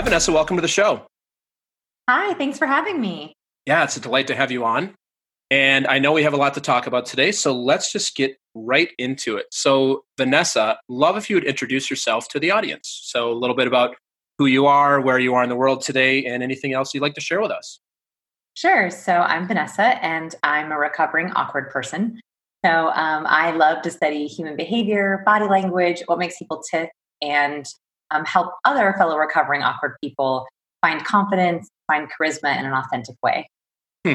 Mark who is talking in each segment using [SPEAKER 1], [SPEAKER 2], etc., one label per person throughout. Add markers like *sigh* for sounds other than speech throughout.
[SPEAKER 1] Hi, Vanessa. Welcome to the show.
[SPEAKER 2] Hi, thanks for having me.
[SPEAKER 1] Yeah, it's a delight to have you on. And I know we have a lot to talk about today, so let's just get right into it. So, Vanessa, love if you would introduce yourself to the audience. So, a little bit about who you are, where you are in the world today, and anything else you'd like to share with us.
[SPEAKER 2] Sure. So, I'm Vanessa, and I'm a recovering awkward person. So, um, I love to study human behavior, body language, what makes people tick, and um, help other fellow recovering awkward people find confidence, find charisma in an authentic way.
[SPEAKER 1] Hmm.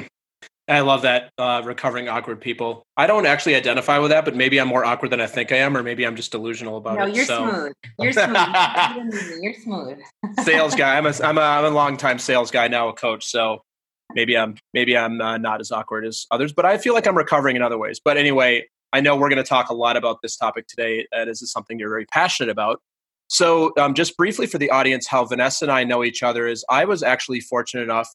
[SPEAKER 1] I love that uh, recovering awkward people. I don't actually identify with that, but maybe I'm more awkward than I think I am, or maybe I'm just delusional about
[SPEAKER 2] no,
[SPEAKER 1] it.
[SPEAKER 2] you're so. smooth. You're smooth. you're smooth. *laughs* *laughs*
[SPEAKER 1] sales guy. I'm a I'm a I'm a long time sales guy now, a coach. So maybe I'm maybe I'm uh, not as awkward as others, but I feel like I'm recovering in other ways. But anyway, I know we're going to talk a lot about this topic today. And this is something you're very passionate about. So, um, just briefly for the audience, how Vanessa and I know each other is I was actually fortunate enough,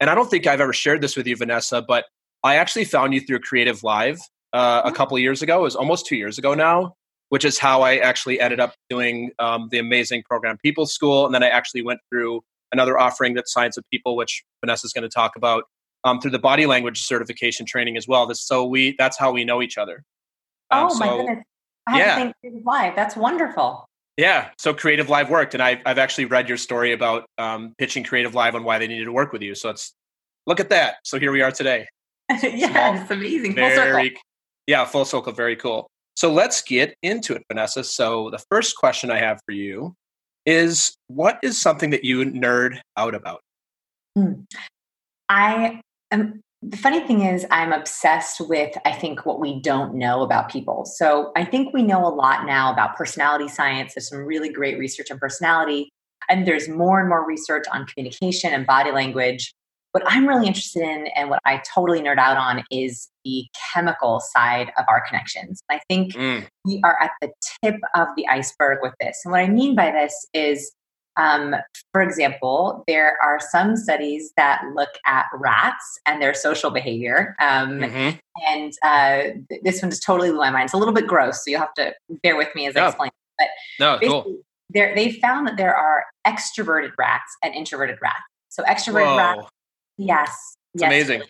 [SPEAKER 1] and I don't think I've ever shared this with you, Vanessa, but I actually found you through Creative Live uh, a mm-hmm. couple of years ago. It was almost two years ago now, which is how I actually ended up doing um, the amazing program People School. And then I actually went through another offering that Science of People, which Vanessa is going to talk about, um, through the body language certification training as well. This, so we that's how we know each other.
[SPEAKER 2] Um, oh my so, goodness! I have yeah. to thank Creative Live. That's wonderful.
[SPEAKER 1] Yeah, so Creative Live worked, and I've I've actually read your story about um, pitching Creative Live and why they needed to work with you. So it's look at that. So here we are today. *laughs*
[SPEAKER 2] yeah, it's amazing. Full very, circle.
[SPEAKER 1] Yeah, full circle. Very cool. So let's get into it, Vanessa. So the first question I have for you is, what is something that you nerd out about?
[SPEAKER 2] Hmm. I am the funny thing is, I'm obsessed with, I think, what we don't know about people. So I think we know a lot now about personality science. There's some really great research on personality, and there's more and more research on communication and body language. What I'm really interested in and what I totally nerd out on is the chemical side of our connections. I think mm. we are at the tip of the iceberg with this. And what I mean by this is um, for example, there are some studies that look at rats and their social behavior. Um, mm-hmm. And uh, th- this one just totally blew my mind. It's a little bit gross, so you'll have to bear with me as I explain. But
[SPEAKER 1] no, cool.
[SPEAKER 2] They found that there are extroverted rats and introverted rats. So extroverted Whoa. rats, yes,
[SPEAKER 1] it's
[SPEAKER 2] yes,
[SPEAKER 1] amazing.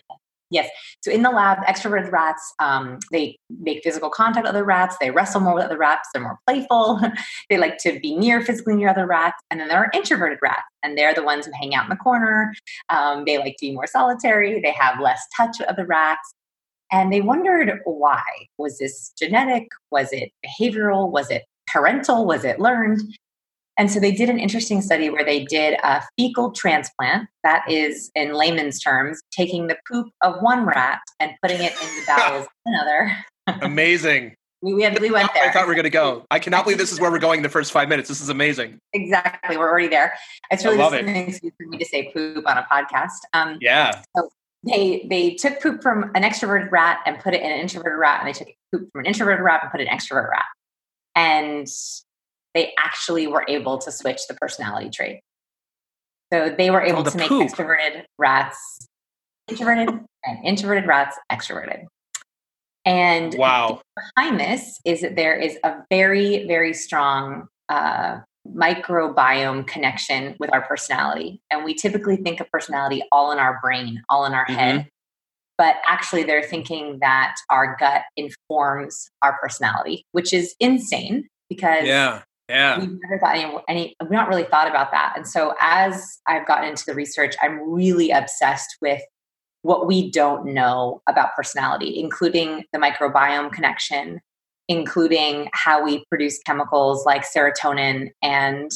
[SPEAKER 2] Yes. So in the lab, extroverted rats, um, they make physical contact with other rats. They wrestle more with other rats. They're more playful. *laughs* they like to be near physically near other rats. And then there are introverted rats, and they're the ones who hang out in the corner. Um, they like to be more solitary. They have less touch with other rats. And they wondered why. Was this genetic? Was it behavioral? Was it parental? Was it learned? And so they did an interesting study where they did a fecal transplant, that is, in layman's terms, taking the poop of one rat and putting it in the bowels of *laughs* another.
[SPEAKER 1] Amazing. *laughs*
[SPEAKER 2] we, we, had, we went there.
[SPEAKER 1] I thought we were going to go. I cannot believe this is where we're going in the first five minutes. This is amazing.
[SPEAKER 2] Exactly. We're already there. It's really just it. an excuse for me to say poop on a podcast.
[SPEAKER 1] Um, yeah.
[SPEAKER 2] So they they took poop from an extroverted rat and put it in an introverted rat, and they took poop from an introverted rat and put it in an extroverted rat. And they actually were able to switch the personality trait. So they were able the to make extroverted rats introverted and introverted rats extroverted. And
[SPEAKER 1] wow.
[SPEAKER 2] behind this is that there is a very, very strong uh, microbiome connection with our personality. And we typically think of personality all in our brain, all in our mm-hmm. head. But actually, they're thinking that our gut informs our personality, which is insane because
[SPEAKER 1] yeah. Yeah.
[SPEAKER 2] We've never thought any, any, we've not really thought about that. And so as I've gotten into the research, I'm really obsessed with what we don't know about personality, including the microbiome connection, including how we produce chemicals like serotonin and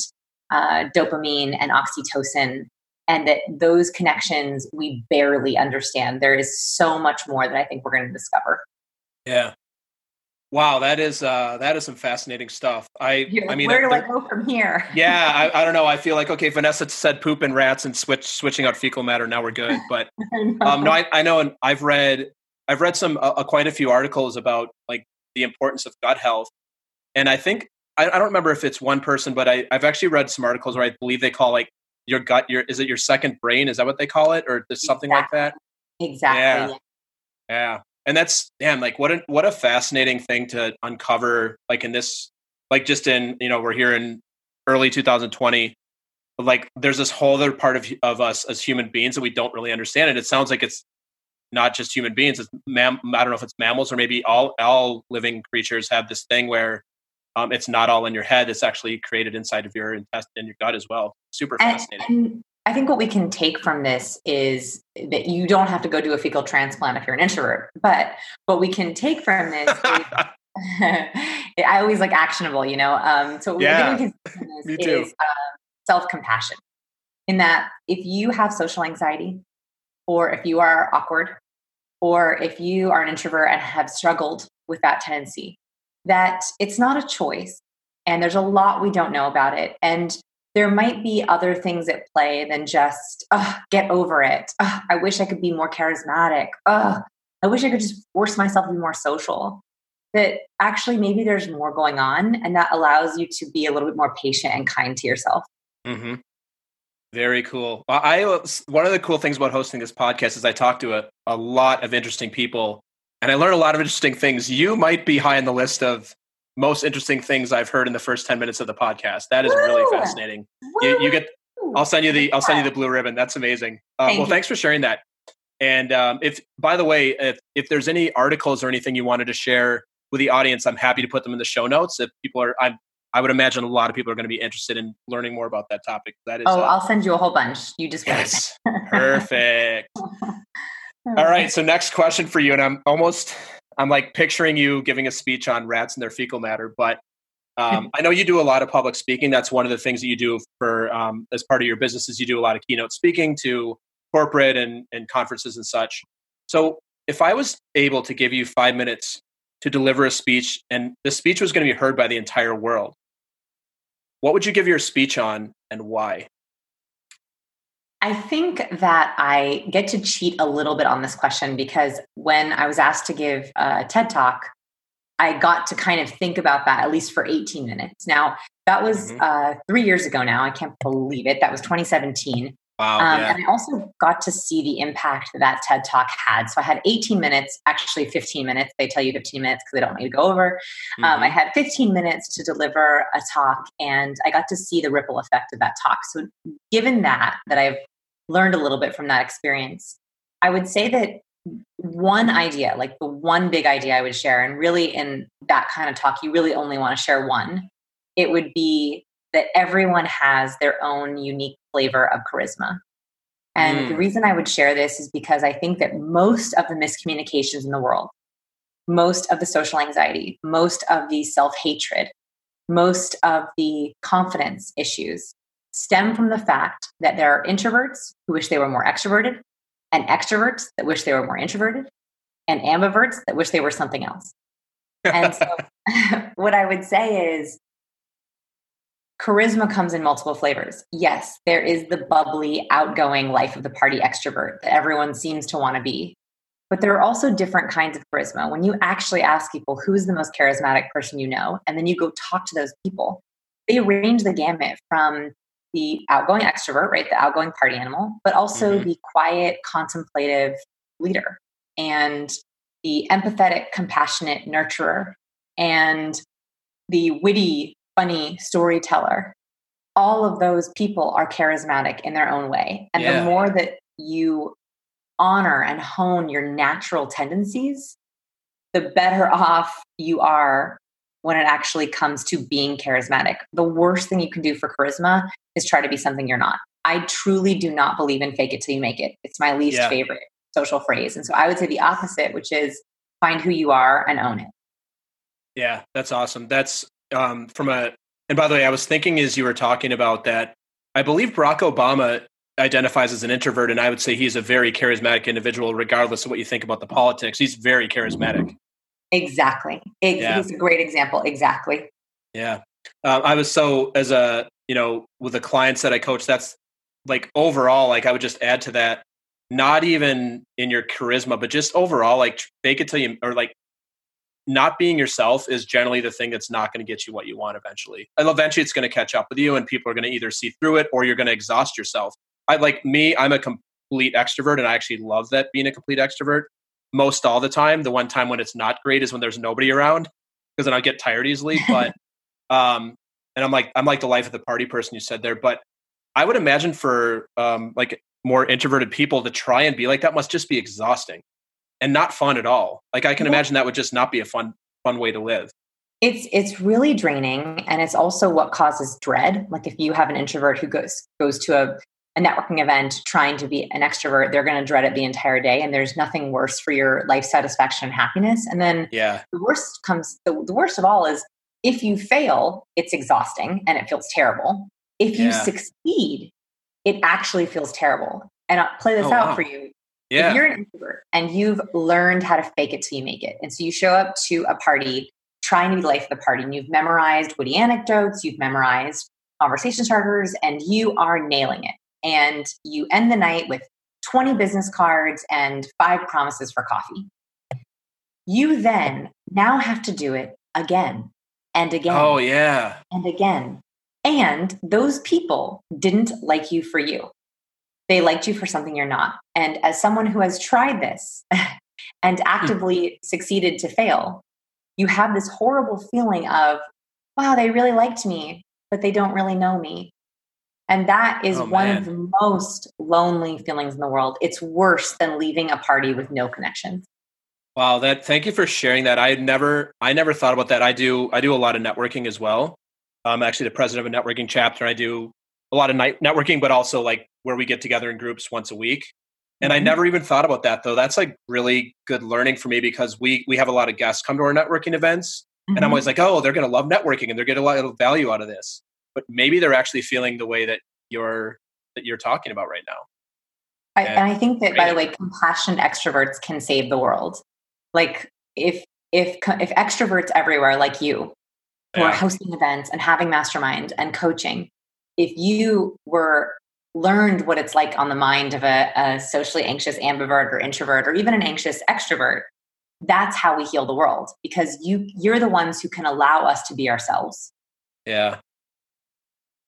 [SPEAKER 2] uh, dopamine and oxytocin, and that those connections we barely understand. There is so much more that I think we're going to discover.
[SPEAKER 1] Yeah. Wow, that is uh, that is some fascinating stuff. I I mean,
[SPEAKER 2] where do I go from here? *laughs*
[SPEAKER 1] yeah, I, I, don't know. I feel like okay, Vanessa said poop and rats and switch switching out fecal matter. Now we're good. But *laughs* um, no, I, I know, and I've read I've read some uh, quite a few articles about like the importance of gut health, and I think I, I don't remember if it's one person, but I, I've actually read some articles where I believe they call like your gut your is it your second brain? Is that what they call it, or something
[SPEAKER 2] exactly.
[SPEAKER 1] like that?
[SPEAKER 2] Exactly.
[SPEAKER 1] Yeah. yeah and that's damn like what a what a fascinating thing to uncover like in this like just in you know we're here in early 2020 like there's this whole other part of of us as human beings that we don't really understand. And it sounds like it's not just human beings. It's mam- I don't know if it's mammals or maybe all all living creatures have this thing where um, it's not all in your head. It's actually created inside of your intestine in your gut as well. Super
[SPEAKER 2] and,
[SPEAKER 1] fascinating.
[SPEAKER 2] And I think what we can take from this is that you don't have to go do a fecal transplant if you're an introvert. But what we can take from this *laughs* is *laughs* I always like actionable, you know. Um, so
[SPEAKER 1] yeah,
[SPEAKER 2] we can Me too. is uh, self compassion. In that, if you have social anxiety, or if you are awkward, or if you are an introvert and have struggled with that tendency, that it's not a choice. And there's a lot we don't know about it. And there might be other things at play than just, get over it. I wish I could be more charismatic. I wish I could just force myself to be more social. That actually, maybe there's more going on, and that allows you to be a little bit more patient and kind to yourself.
[SPEAKER 1] Mm-hmm. Very cool. I one of the cool things about hosting this podcast is I talk to a, a lot of interesting people, and I learn a lot of interesting things. You might be high on the list of most interesting things I've heard in the first 10 minutes of the podcast. That is Woo! really fascinating. You, you, get, I'll send you the, I'll send you the blue ribbon. That's amazing. Uh, Thank well, you. thanks for sharing that. And um, if, by the way, if, if there's any articles or anything you wanted to share with the audience, I'm happy to put them in the show notes. If people are, I'm, I would imagine a lot of people are going to be interested in learning more about that topic. That is.
[SPEAKER 2] Oh, uh, I'll send you a whole bunch. You just
[SPEAKER 1] yes, *laughs* perfect. *laughs* All right. So next question for you, and I'm almost I'm like picturing you giving a speech on rats and their fecal matter, but *laughs* um, I know you do a lot of public speaking. That's one of the things that you do for um, as part of your business is you do a lot of keynote speaking to corporate and, and conferences and such. So if I was able to give you five minutes to deliver a speech and the speech was going to be heard by the entire world, what would you give your speech on and why?
[SPEAKER 2] I think that I get to cheat a little bit on this question because when I was asked to give a TED talk, I got to kind of think about that at least for 18 minutes. Now, that was mm-hmm. uh, three years ago now. I can't believe it. That was 2017.
[SPEAKER 1] Wow. Um,
[SPEAKER 2] yeah. And I also got to see the impact that, that TED talk had. So I had 18 minutes, actually 15 minutes. They tell you 15 minutes because they don't want you to go over. Mm-hmm. Um, I mm-hmm. had 15 minutes to deliver a talk, and I got to see the ripple effect of that talk. So, given that, that I've learned a little bit from that experience. I would say that one idea, like the one big idea I would share, and really in that kind of talk, you really only want to share one. It would be that everyone has their own unique flavor of charisma. And mm. the reason I would share this is because I think that most of the miscommunications in the world, most of the social anxiety, most of the self hatred, most of the confidence issues stem from the fact that there are introverts who wish they were more extroverted, and extroverts that wish they were more introverted, and ambiverts that wish they were something else. And so, *laughs* what I would say is charisma comes in multiple flavors. Yes, there is the bubbly, outgoing life of the party extrovert that everyone seems to want to be. But there are also different kinds of charisma. When you actually ask people who's the most charismatic person you know, and then you go talk to those people, they range the gamut from the outgoing extrovert, right? The outgoing party animal, but also mm-hmm. the quiet, contemplative leader and the empathetic, compassionate nurturer and the witty, funny storyteller. All of those people are charismatic in their own way. And yeah. the more that you honor and hone your natural tendencies, the better *laughs* off you are when it actually comes to being charismatic. The worst thing you can do for charisma is try to be something you're not. I truly do not believe in fake it till you make it. It's my least yeah. favorite social phrase. And so I would say the opposite, which is find who you are and own it.
[SPEAKER 1] Yeah, that's awesome. That's um, from a, and by the way, I was thinking as you were talking about that, I believe Barack Obama identifies as an introvert, and I would say he's a very charismatic individual, regardless of what you think about the politics. He's very charismatic.
[SPEAKER 2] Exactly. It, yeah. He's a great example. Exactly.
[SPEAKER 1] Yeah. Um, I was so, as a, you know, with the clients that I coach, that's like overall, like I would just add to that, not even in your charisma, but just overall, like fake it till you, or like not being yourself is generally the thing that's not going to get you what you want eventually. And eventually it's going to catch up with you and people are going to either see through it or you're going to exhaust yourself. I like me, I'm a complete extrovert and I actually love that being a complete extrovert most all the time. The one time when it's not great is when there's nobody around because then I get tired easily. *laughs* But um, and I'm like I'm like the life of the party person you said there. But I would imagine for um, like more introverted people to try and be like that must just be exhausting and not fun at all. Like I can yeah. imagine that would just not be a fun fun way to live.
[SPEAKER 2] It's it's really draining and it's also what causes dread. Like if you have an introvert who goes goes to a, a networking event trying to be an extrovert, they're going to dread it the entire day and there's nothing worse for your life satisfaction and happiness. And then
[SPEAKER 1] yeah.
[SPEAKER 2] the worst comes the, the worst of all is if you fail, it's exhausting and it feels terrible. If you yeah. succeed, it actually feels terrible. And I'll play this oh, out wow. for you.
[SPEAKER 1] Yeah.
[SPEAKER 2] If you're an introvert and you've learned how to fake it till you make it, and so you show up to a party trying to be the life of the party, and you've memorized witty anecdotes, you've memorized conversation starters, and you are nailing it. And you end the night with 20 business cards and five promises for coffee. You then now have to do it again and again.
[SPEAKER 1] Oh, yeah.
[SPEAKER 2] And again. And those people didn't like you for you. They liked you for something you're not. And as someone who has tried this *laughs* and hmm. actively succeeded to fail, you have this horrible feeling of, wow, they really liked me, but they don't really know me. And that is oh, one of the most lonely feelings in the world. It's worse than leaving a party with no connections.
[SPEAKER 1] Wow, that thank you for sharing that. I never I never thought about that. I do I do a lot of networking as well. I'm actually the president of a networking chapter. I do a lot of night networking, but also like where we get together in groups once a week. And mm-hmm. I never even thought about that though. That's like really good learning for me because we we have a lot of guests come to our networking events, mm-hmm. and I'm mm-hmm. always like, oh, they're going to love networking and they're getting a lot of value out of this. But maybe they're actually feeling the way that you're that you're talking about right now.
[SPEAKER 2] I, and, and I think that, by the way, compassionate extroverts can save the world. Like if if if extroverts everywhere like you who yeah. are hosting events and having mastermind and coaching, if you were learned what it's like on the mind of a, a socially anxious ambivert or introvert or even an anxious extrovert, that's how we heal the world because you you're the ones who can allow us to be ourselves.
[SPEAKER 1] Yeah.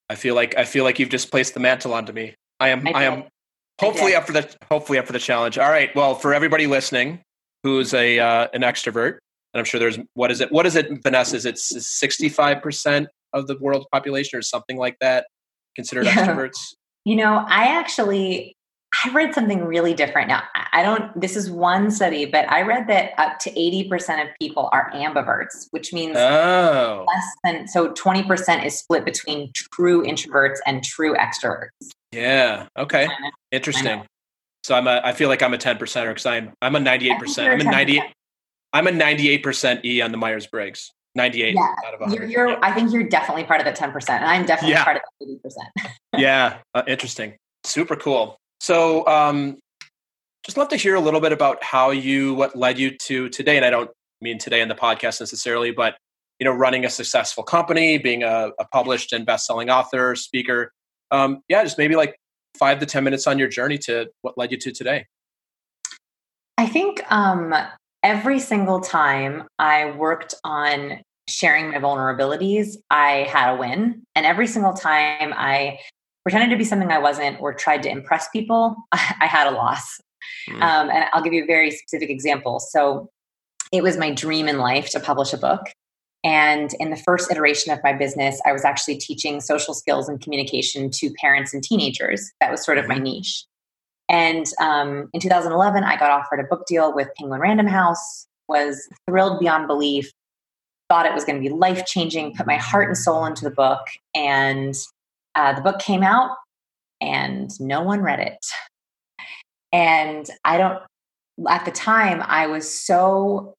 [SPEAKER 1] I feel like I feel like you've just placed the mantle onto me. I am I, I am hopefully up for the hopefully up for the challenge. All right. Well, for everybody listening, who's a uh, an extrovert, and I'm sure there's what is it? What is it, Vanessa? Is it 65 percent of the world's population or something like that considered yeah. extroverts?
[SPEAKER 2] You know, I actually I read something really different. Now, I don't, this is one study, but I read that up to 80% of people are ambiverts, which means
[SPEAKER 1] oh.
[SPEAKER 2] less than, so 20% is split between true introverts and true extroverts.
[SPEAKER 1] Yeah. Okay. Interesting. So I'm a, I feel like I'm a 10 percenter because I'm, I'm a 98%. I'm a 98, I'm a 98% E on the Myers Briggs. 98
[SPEAKER 2] yeah. out of 100. You're, you're yeah. I think you're definitely part of the 10%. And I'm definitely yeah. part of the 80%. *laughs*
[SPEAKER 1] yeah. Uh, interesting. Super cool. So, um, just love to hear a little bit about how you, what led you to today. And I don't mean today in the podcast necessarily, but you know, running a successful company, being a, a published and best-selling author, speaker. Um, yeah, just maybe like five to 10 minutes on your journey to what led you to today?
[SPEAKER 2] I think um, every single time I worked on sharing my vulnerabilities, I had a win. And every single time I pretended to be something I wasn't or tried to impress people, *laughs* I had a loss. Mm. Um, and I'll give you a very specific example. So it was my dream in life to publish a book. And in the first iteration of my business, I was actually teaching social skills and communication to parents and teenagers. That was sort of my mm-hmm. niche. And um, in 2011, I got offered a book deal with Penguin Random House, was thrilled beyond belief, thought it was going to be life changing, put my heart and soul into the book. And uh, the book came out, and no one read it. And I don't, at the time, I was so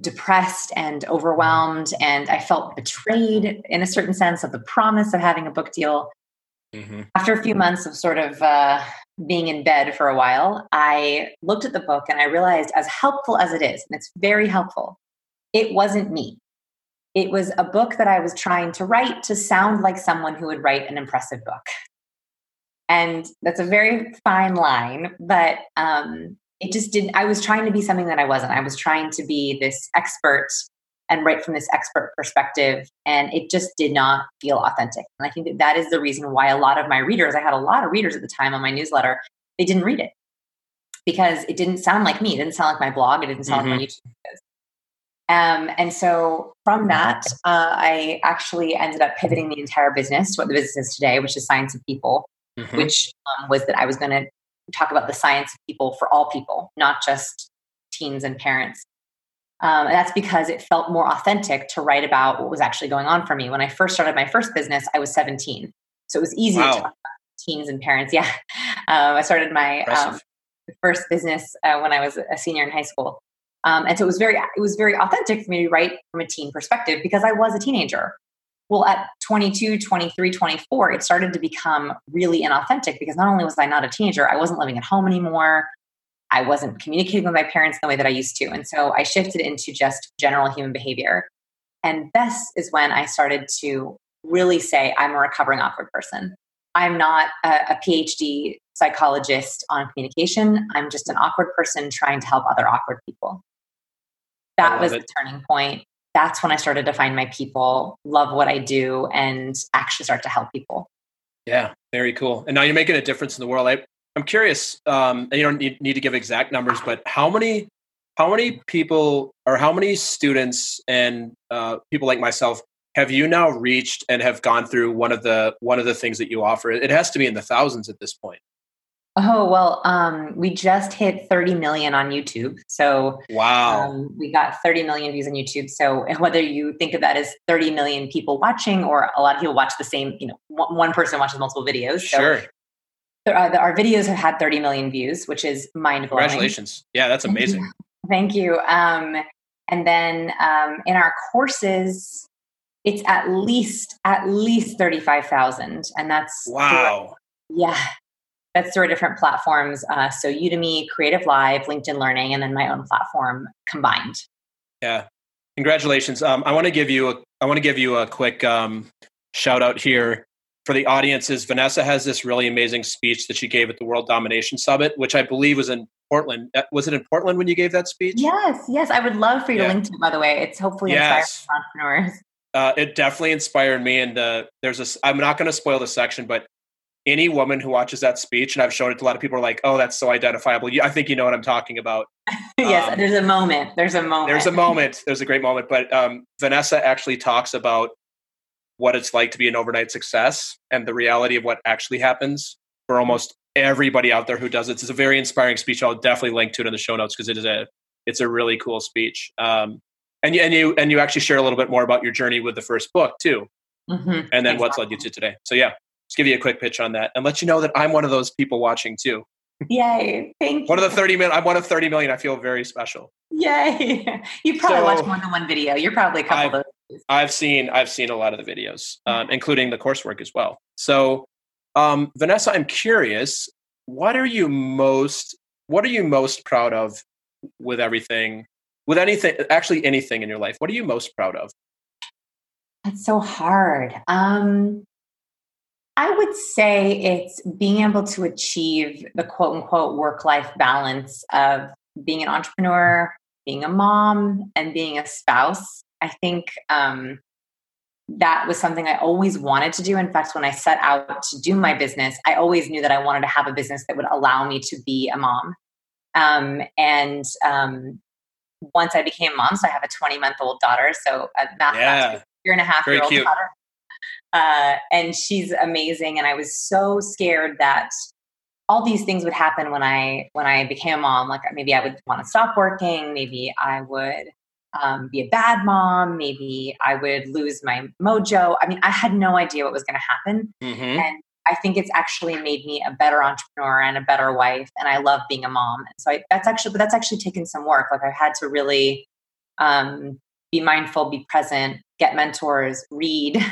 [SPEAKER 2] depressed and overwhelmed and i felt betrayed in a certain sense of the promise of having a book deal mm-hmm. after a few months of sort of uh, being in bed for a while i looked at the book and i realized as helpful as it is and it's very helpful it wasn't me. It was a book that i was trying to write to sound like someone who would write an impressive book. And that's a very fine line but um, it just didn't i was trying to be something that i wasn't. I was trying to be this expert and write from this expert perspective and it just did not feel authentic. And i think that that is the reason why a lot of my readers i had a lot of readers at the time on my newsletter they didn't read it. Because it didn't sound like me. It didn't sound like my blog. It didn't sound mm-hmm. like my mm-hmm. youtube videos Um, and so from that, uh, I actually ended up pivoting the entire business to what the business is today, which is Science of People, mm-hmm. which um, was that I was going to talk about the science of people for all people, not just teens and parents. Um, and that's because it felt more authentic to write about what was actually going on for me. When I first started my first business, I was 17. So it was easy wow. to talk about teens and parents. *laughs* Yeah. Um, I started my um, first business uh, when I was a senior in high school. Um, and so it was very it was very authentic for me to write from a teen perspective because I was a teenager. Well, at 22, 23, 24, it started to become really inauthentic because not only was I not a teenager, I wasn't living at home anymore. I wasn't communicating with my parents the way that I used to. And so I shifted into just general human behavior. And this is when I started to really say, I'm a recovering awkward person. I'm not a, a PhD psychologist on communication. I'm just an awkward person trying to help other awkward people that was it. the turning point. That's when I started to find my people, love what I do, and actually start to help people.
[SPEAKER 1] Yeah, very cool. And now you're making a difference in the world. I, I'm curious, um, and you don't need, need to give exact numbers, but how many how many people or how many students and uh, people like myself have you now reached and have gone through one of the one of the things that you offer? It has to be in the thousands at this point.
[SPEAKER 2] Oh, well, um, we just hit 30 million on YouTube. So,
[SPEAKER 1] wow.
[SPEAKER 2] Um, we got 30 million views on YouTube. So, *laughs* whether you think of that as 30 million people watching or a lot of people watch the same, you know, one person watches multiple videos.
[SPEAKER 1] So sure.
[SPEAKER 2] Uh, our videos have had 30 million views, which is mind blowing.
[SPEAKER 1] Congratulations. Yeah, that's amazing.
[SPEAKER 2] Thank you. Um, and then um, in our courses, it's at least at least 35,000 and that's
[SPEAKER 1] wow.
[SPEAKER 2] Yeah, that's through different platforms. Uh, so Udemy, Creative Live, LinkedIn Learning, and then my own platform combined.
[SPEAKER 1] Yeah, congratulations. Um, I want to give you a I want to give you a quick um, shout out here for the audiences. Vanessa has this really amazing speech that she gave at the World Domination Summit, which I believe was in Portland. Uh, was it in Portland when you gave that speech?
[SPEAKER 2] Yes, yes. I would love for you yeah. to link to it. By the way, it's hopefully yes. entrepreneurs.
[SPEAKER 1] Uh, it definitely inspired me, and uh, there's a. I'm not going to spoil the section, but any woman who watches that speech, and I've shown it to a lot of people, are like, "Oh, that's so identifiable." I think you know what I'm talking about. *laughs*
[SPEAKER 2] yes, um, there's a moment. There's a moment.
[SPEAKER 1] There's a moment. There's a great moment. But um, Vanessa actually talks about what it's like to be an overnight success and the reality of what actually happens for almost everybody out there who does it. It's a very inspiring speech. I'll definitely link to it in the show notes because it is a it's a really cool speech. Um, and you and you and you actually share a little bit more about your journey with the first book too, mm-hmm. and then exactly. what's led you to today. So yeah, just give you a quick pitch on that and let you know that I'm one of those people watching too.
[SPEAKER 2] Yay. Thank you.
[SPEAKER 1] One of the 30 million. I'm one of 30 million. I feel very special.
[SPEAKER 2] Yay. You probably so, watched more than one video. You're probably a couple I've, of those.
[SPEAKER 1] I've seen, I've seen a lot of the videos, um, including the coursework as well. So, um, Vanessa, I'm curious, what are you most, what are you most proud of with everything, with anything, actually anything in your life? What are you most proud of?
[SPEAKER 2] That's so hard. Um, I would say it's being able to achieve the quote unquote work life balance of being an entrepreneur, being a mom, and being a spouse. I think um, that was something I always wanted to do. In fact, when I set out to do my business, I always knew that I wanted to have a business that would allow me to be a mom. Um, and um, once I became a mom, so I have a 20 month old daughter, so a math yeah. year and a half year old daughter. Uh, and she's amazing. And I was so scared that all these things would happen when I when I became a mom. Like maybe I would want to stop working. Maybe I would um, be a bad mom. Maybe I would lose my mojo. I mean, I had no idea what was going to happen. Mm-hmm. And I think it's actually made me a better entrepreneur and a better wife. And I love being a mom. And so I, that's actually, but that's actually taken some work. Like I had to really um, be mindful, be present, get mentors, read,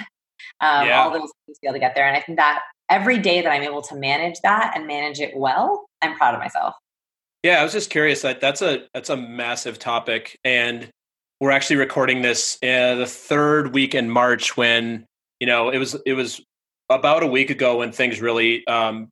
[SPEAKER 2] um, yeah. all those things to be able to get there. And I think that every day that I'm able to manage that and manage it well, I'm proud of myself.
[SPEAKER 1] Yeah, I was just curious. That that's a that's a massive topic, and we're actually recording this uh, the third week in March when you know it was it was about a week ago when things really um,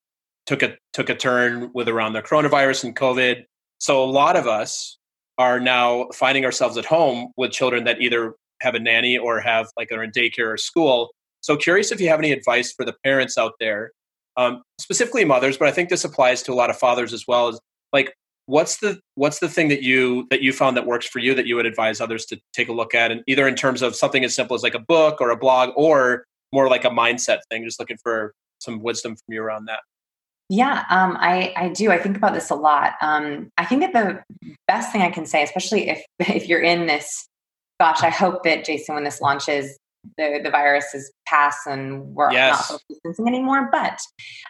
[SPEAKER 1] took a took a turn with around the coronavirus and COVID. So a lot of us are now finding ourselves at home with children that either have a nanny or have like are in daycare or school so curious if you have any advice for the parents out there, um, specifically mothers, but I think this applies to a lot of fathers as well. Is like what's the what's the thing that you that you found that works for you that you would advise others to take a look at and either in terms of something as simple as like a book or a blog or more like a mindset thing just looking for some wisdom from you around that
[SPEAKER 2] yeah um, I, I do i think about this a lot um, i think that the best thing i can say especially if *laughs* if you're in this gosh i hope that jason when this launches the, the virus is passed and we're yes. not social distancing anymore. But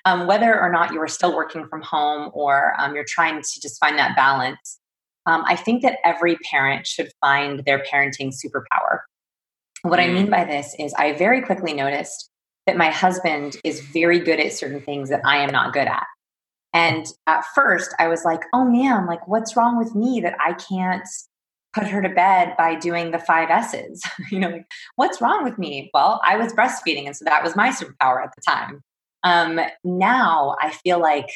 [SPEAKER 2] um, whether or not you are still working from home or um, you're trying to just find that balance, um, I think that every parent should find their parenting superpower. What mm. I mean mm. by this is, I very quickly noticed that my husband is very good at certain things that I am not good at. And at first, I was like, oh man, like, what's wrong with me that I can't put her to bed by doing the five S's. *laughs* you know, like, what's wrong with me? Well, I was breastfeeding, and so that was my superpower at the time. Um, now I feel like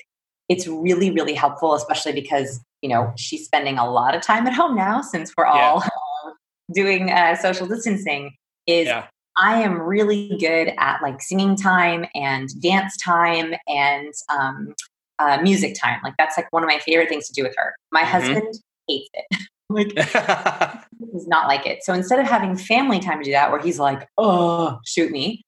[SPEAKER 2] it's really, really helpful, especially because you know she's spending a lot of time at home now since we're all *laughs* doing uh, social distancing. Is yeah. I am really good at like singing time and dance time and um, uh, music time. Like that's like one of my favorite things to do with her. My mm-hmm. husband hates it. *laughs* Like *laughs* he's not like it. So instead of having family time to do that, where he's like, "Oh, shoot me,"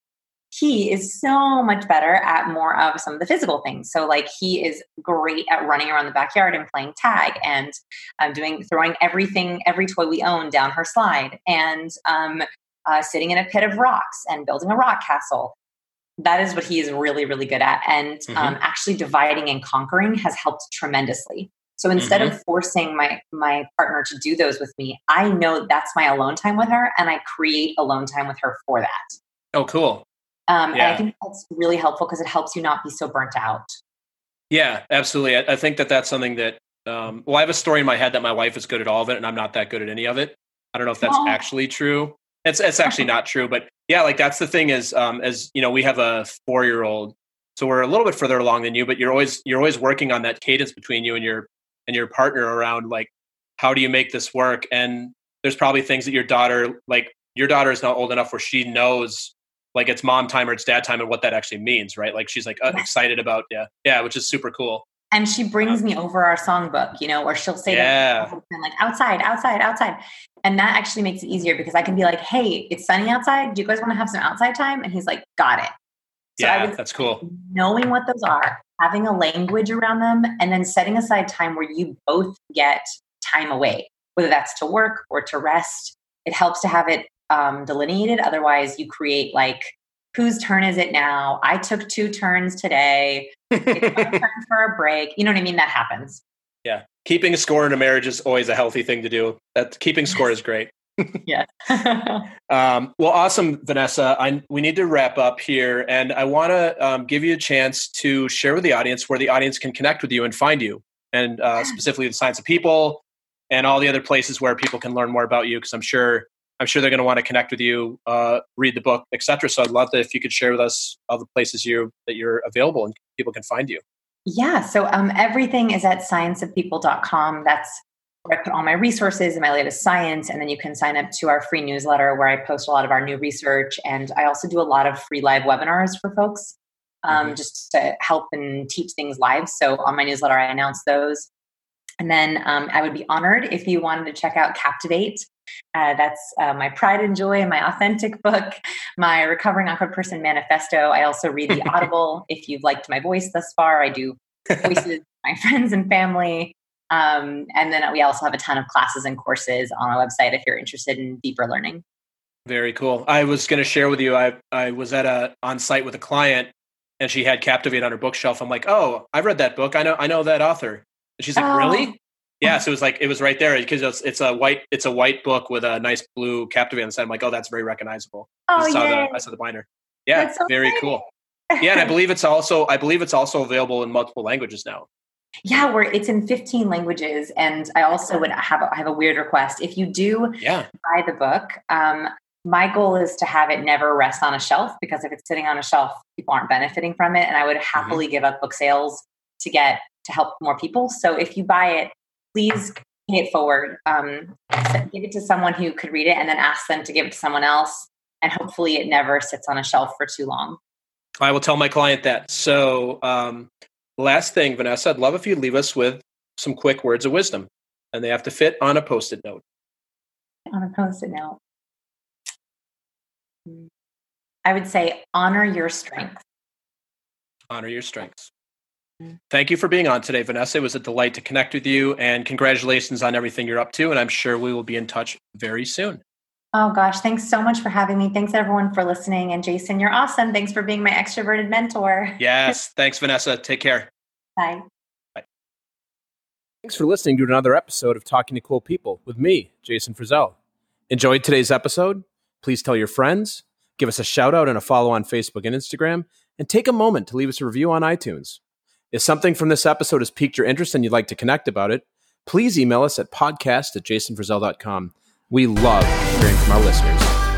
[SPEAKER 2] he is so much better at more of some of the physical things. So like he is great at running around the backyard and playing tag and um, doing throwing everything, every toy we own down her slide, and um, uh, sitting in a pit of rocks and building a rock castle. That is what he is really, really good at. And mm-hmm. um, actually dividing and conquering has helped tremendously. So instead mm-hmm. of forcing my my partner to do those with me, I know that's my alone time with her, and I create alone time with her for that.
[SPEAKER 1] Oh, cool.
[SPEAKER 2] Um, yeah. And I think that's really helpful because it helps you not be so burnt out.
[SPEAKER 1] Yeah, absolutely. I, I think that that's something that. Um, well, I have a story in my head that my wife is good at all of it, and I'm not that good at any of it. I don't know if that's oh. actually true. It's it's actually not true, but yeah, like that's the thing is, um, as you know, we have a four year old, so we're a little bit further along than you, but you're always you're always working on that cadence between you and your and your partner around like how do you make this work? And there's probably things that your daughter like your daughter is now old enough where she knows like it's mom time or it's dad time and what that actually means right? Like she's like uh, excited about yeah yeah which is super cool.
[SPEAKER 2] And she brings um, me over our songbook you know or she'll say
[SPEAKER 1] yeah.
[SPEAKER 2] like outside outside outside. And that actually makes it easier because i can be like hey it's sunny outside. Do you guys want to have some outside time? And he's like got it.
[SPEAKER 1] So yeah that's cool.
[SPEAKER 2] knowing what those are having a language around them, and then setting aside time where you both get time away, whether that's to work or to rest. It helps to have it um, delineated. Otherwise, you create like, whose turn is it now? I took two turns today. It's my *laughs* turn for a break. You know what I mean? That happens.
[SPEAKER 1] Yeah. Keeping a score in a marriage is always a healthy thing to do. That keeping score is great.
[SPEAKER 2] Yeah. *laughs*
[SPEAKER 1] um, well, awesome, Vanessa. I, we need to wrap up here, and I want to um, give you a chance to share with the audience where the audience can connect with you and find you, and uh, specifically the Science of People and all the other places where people can learn more about you. Because I'm sure I'm sure they're going to want to connect with you, uh, read the book, etc. So I'd love that if you could share with us all the places you that you're available and people can find you.
[SPEAKER 2] Yeah, so um, everything is at scienceofpeople.com. That's where I put all my resources and my latest science. And then you can sign up to our free newsletter where I post a lot of our new research. And I also do a lot of free live webinars for folks um, mm-hmm. just to help and teach things live. So on my newsletter, I announce those. And then um, I would be honored if you wanted to check out Captivate. Uh, that's uh, my pride and joy, my authentic book, my recovering awkward person manifesto. I also read the *laughs* Audible. if you've liked my voice thus far, I do voices *laughs* my friends and family. Um, and then we also have a ton of classes and courses on our website if you're interested in deeper learning.
[SPEAKER 1] Very cool. I was going to share with you. I I was at a on site with a client, and she had Captivate on her bookshelf. I'm like, oh, I've read that book. I know I know that author. And she's like, oh. really? Yeah. So it was like it was right there because it's, it's a white it's a white book with a nice blue Captivate on the side. I'm like, oh, that's very recognizable.
[SPEAKER 2] Oh,
[SPEAKER 1] I saw
[SPEAKER 2] the
[SPEAKER 1] I saw the binder. Yeah, so very funny. cool. Yeah, and I *laughs* believe it's also I believe it's also available in multiple languages now.
[SPEAKER 2] Yeah, where it's in 15 languages. And I also would have a, have a weird request. If you do
[SPEAKER 1] yeah.
[SPEAKER 2] buy the book, um, my goal is to have it never rest on a shelf because if it's sitting on a shelf, people aren't benefiting from it. And I would mm-hmm. happily mm-hmm. give up book sales to get to help more people. So if you buy it, please pay it forward. Um, give it to someone who could read it and then ask them to give it to someone else. And hopefully it never sits on a shelf for too long.
[SPEAKER 1] I will tell my client that. So um, last thing, Vanessa, I'd love if you'd leave us with some quick words of wisdom, and they have to fit on a post it note.
[SPEAKER 2] On a post it note. I would say honor your strengths.
[SPEAKER 1] Honor your strengths. Thank you for being on today, Vanessa. It was a delight to connect with you, and congratulations on everything you're up to. And I'm sure we will be in touch very soon.
[SPEAKER 2] Oh gosh, thanks so much for having me. Thanks everyone for listening. And Jason, you're awesome. Thanks for being my extroverted mentor.
[SPEAKER 1] Yes. Thanks, Vanessa. Take care.
[SPEAKER 2] Bye.
[SPEAKER 1] Bye. Thanks for listening to another episode of Talking to Cool People with me, Jason Frazell. Enjoyed today's episode? Please tell your friends, give us a shout out and a follow on Facebook and Instagram, and take a moment to leave us a review on iTunes. If something from this episode has piqued your interest and you'd like to connect about it, please email us at podcast at jasonfrazell.com. We love hearing from our listeners.